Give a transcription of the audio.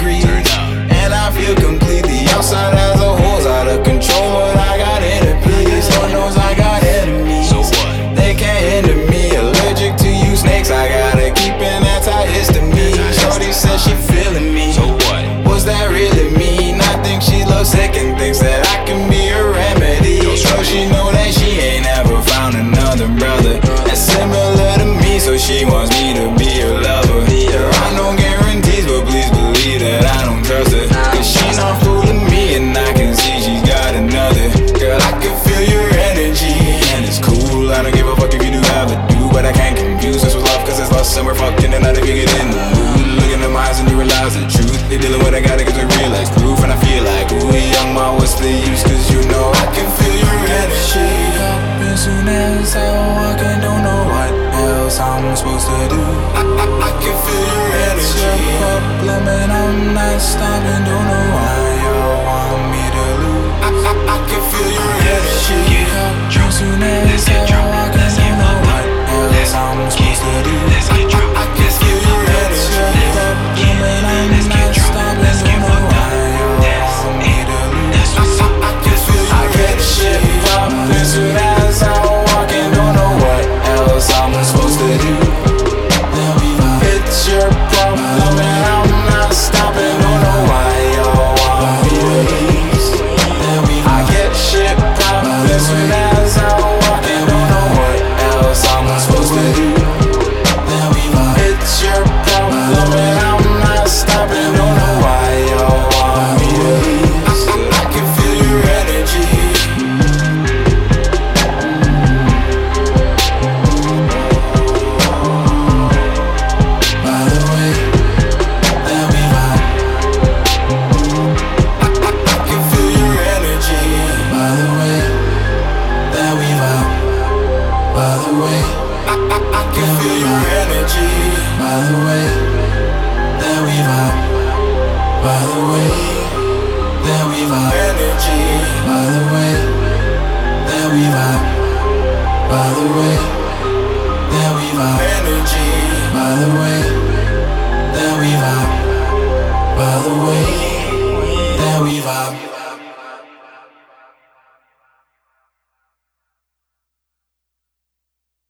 degrees. And I feel completely outside as a hole's out of control. But I got inner peace. Lord knows I got enemies. So what? They can't hinder me. Allergic to you snakes. I gotta keep an antihistamine. Shorty says she feeling me. So what? What's that really mean? I think she loves sick and thinks that I can be a remedy. So she know that she ain't ever found another brother that's similar to me. So she wants use? Cause you know I can feel your energy. As soon as I walk, I don't know what else I'm supposed to do. I, I, I can feel your energy. It's your problem, and I'm not stopping. Don't know why y'all want me to lose. Popping soon I can feel your energy. By the way that we vibe. By the way that we vibe. Energy. By the way that we vibe. By the way that we vibe. Energy. By the way that we vibe. By the way.